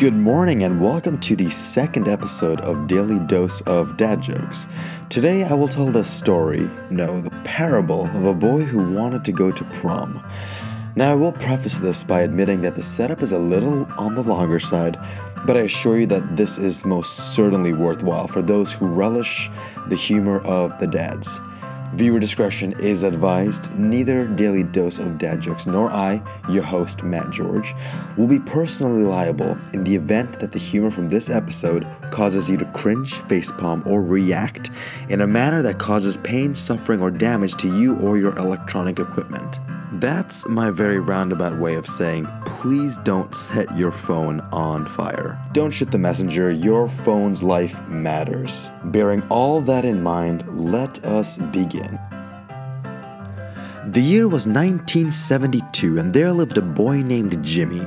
Good morning and welcome to the second episode of Daily Dose of Dad Jokes. Today I will tell the story, no, the parable of a boy who wanted to go to prom. Now I will preface this by admitting that the setup is a little on the longer side, but I assure you that this is most certainly worthwhile for those who relish the humor of the dads. Viewer discretion is advised. Neither Daily Dose of Dad Jokes nor I, your host, Matt George, will be personally liable in the event that the humor from this episode causes you to cringe, facepalm, or react in a manner that causes pain, suffering, or damage to you or your electronic equipment. That's my very roundabout way of saying please don't set your phone on fire. Don't shoot the messenger, your phone's life matters. Bearing all that in mind, let us begin. The year was 1972, and there lived a boy named Jimmy.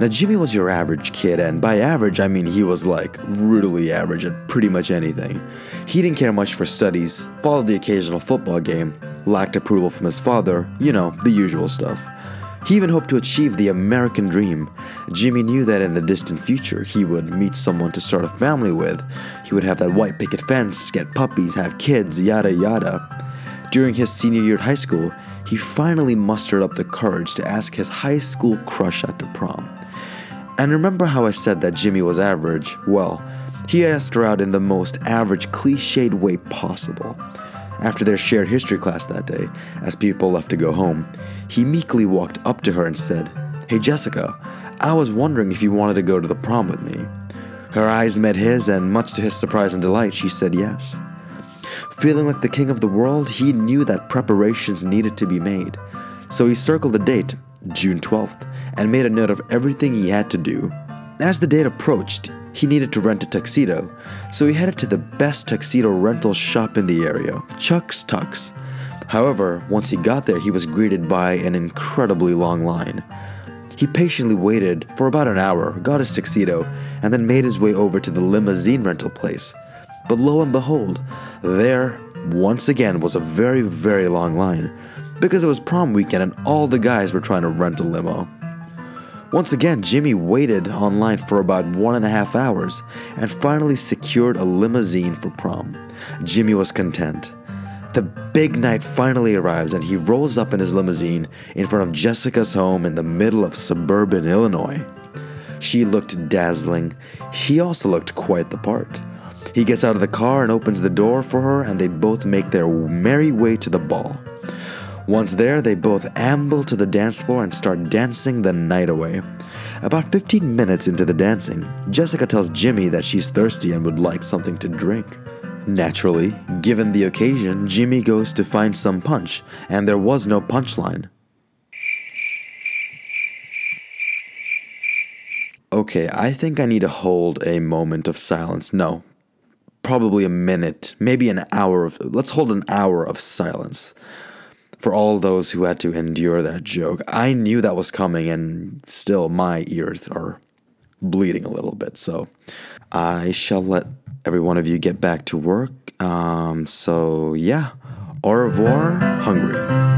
Now, Jimmy was your average kid, and by average, I mean he was like brutally average at pretty much anything. He didn't care much for studies, followed the occasional football game, lacked approval from his father, you know, the usual stuff. He even hoped to achieve the American dream. Jimmy knew that in the distant future he would meet someone to start a family with. He would have that white picket fence, get puppies, have kids, yada yada. During his senior year at high school, he finally mustered up the courage to ask his high school crush out to prom. And remember how I said that Jimmy was average? Well, he asked her out in the most average, cliched way possible. After their shared history class that day, as people left to go home, he meekly walked up to her and said, Hey Jessica, I was wondering if you wanted to go to the prom with me. Her eyes met his, and much to his surprise and delight, she said yes. Feeling like the king of the world, he knew that preparations needed to be made. So he circled the date, June 12th, and made a note of everything he had to do. As the date approached, he needed to rent a tuxedo, so he headed to the best tuxedo rental shop in the area, Chuck's Tux. However, once he got there, he was greeted by an incredibly long line. He patiently waited for about an hour, got his tuxedo, and then made his way over to the limousine rental place. But lo and behold, there, once again, was a very, very long line because it was prom weekend and all the guys were trying to rent a limo. Once again, Jimmy waited online for about one and a half hours and finally secured a limousine for prom. Jimmy was content. The big night finally arrives and he rolls up in his limousine in front of Jessica's home in the middle of suburban Illinois. She looked dazzling. He also looked quite the part. He gets out of the car and opens the door for her, and they both make their merry way to the ball. Once there, they both amble to the dance floor and start dancing the night away. About 15 minutes into the dancing, Jessica tells Jimmy that she's thirsty and would like something to drink. Naturally, given the occasion, Jimmy goes to find some punch, and there was no punchline. Okay, I think I need to hold a moment of silence. No, probably a minute, maybe an hour of, let's hold an hour of silence for all those who had to endure that joke. I knew that was coming, and still my ears are bleeding a little bit. So I shall let every one of you get back to work. Um, so yeah, au revoir, hungry.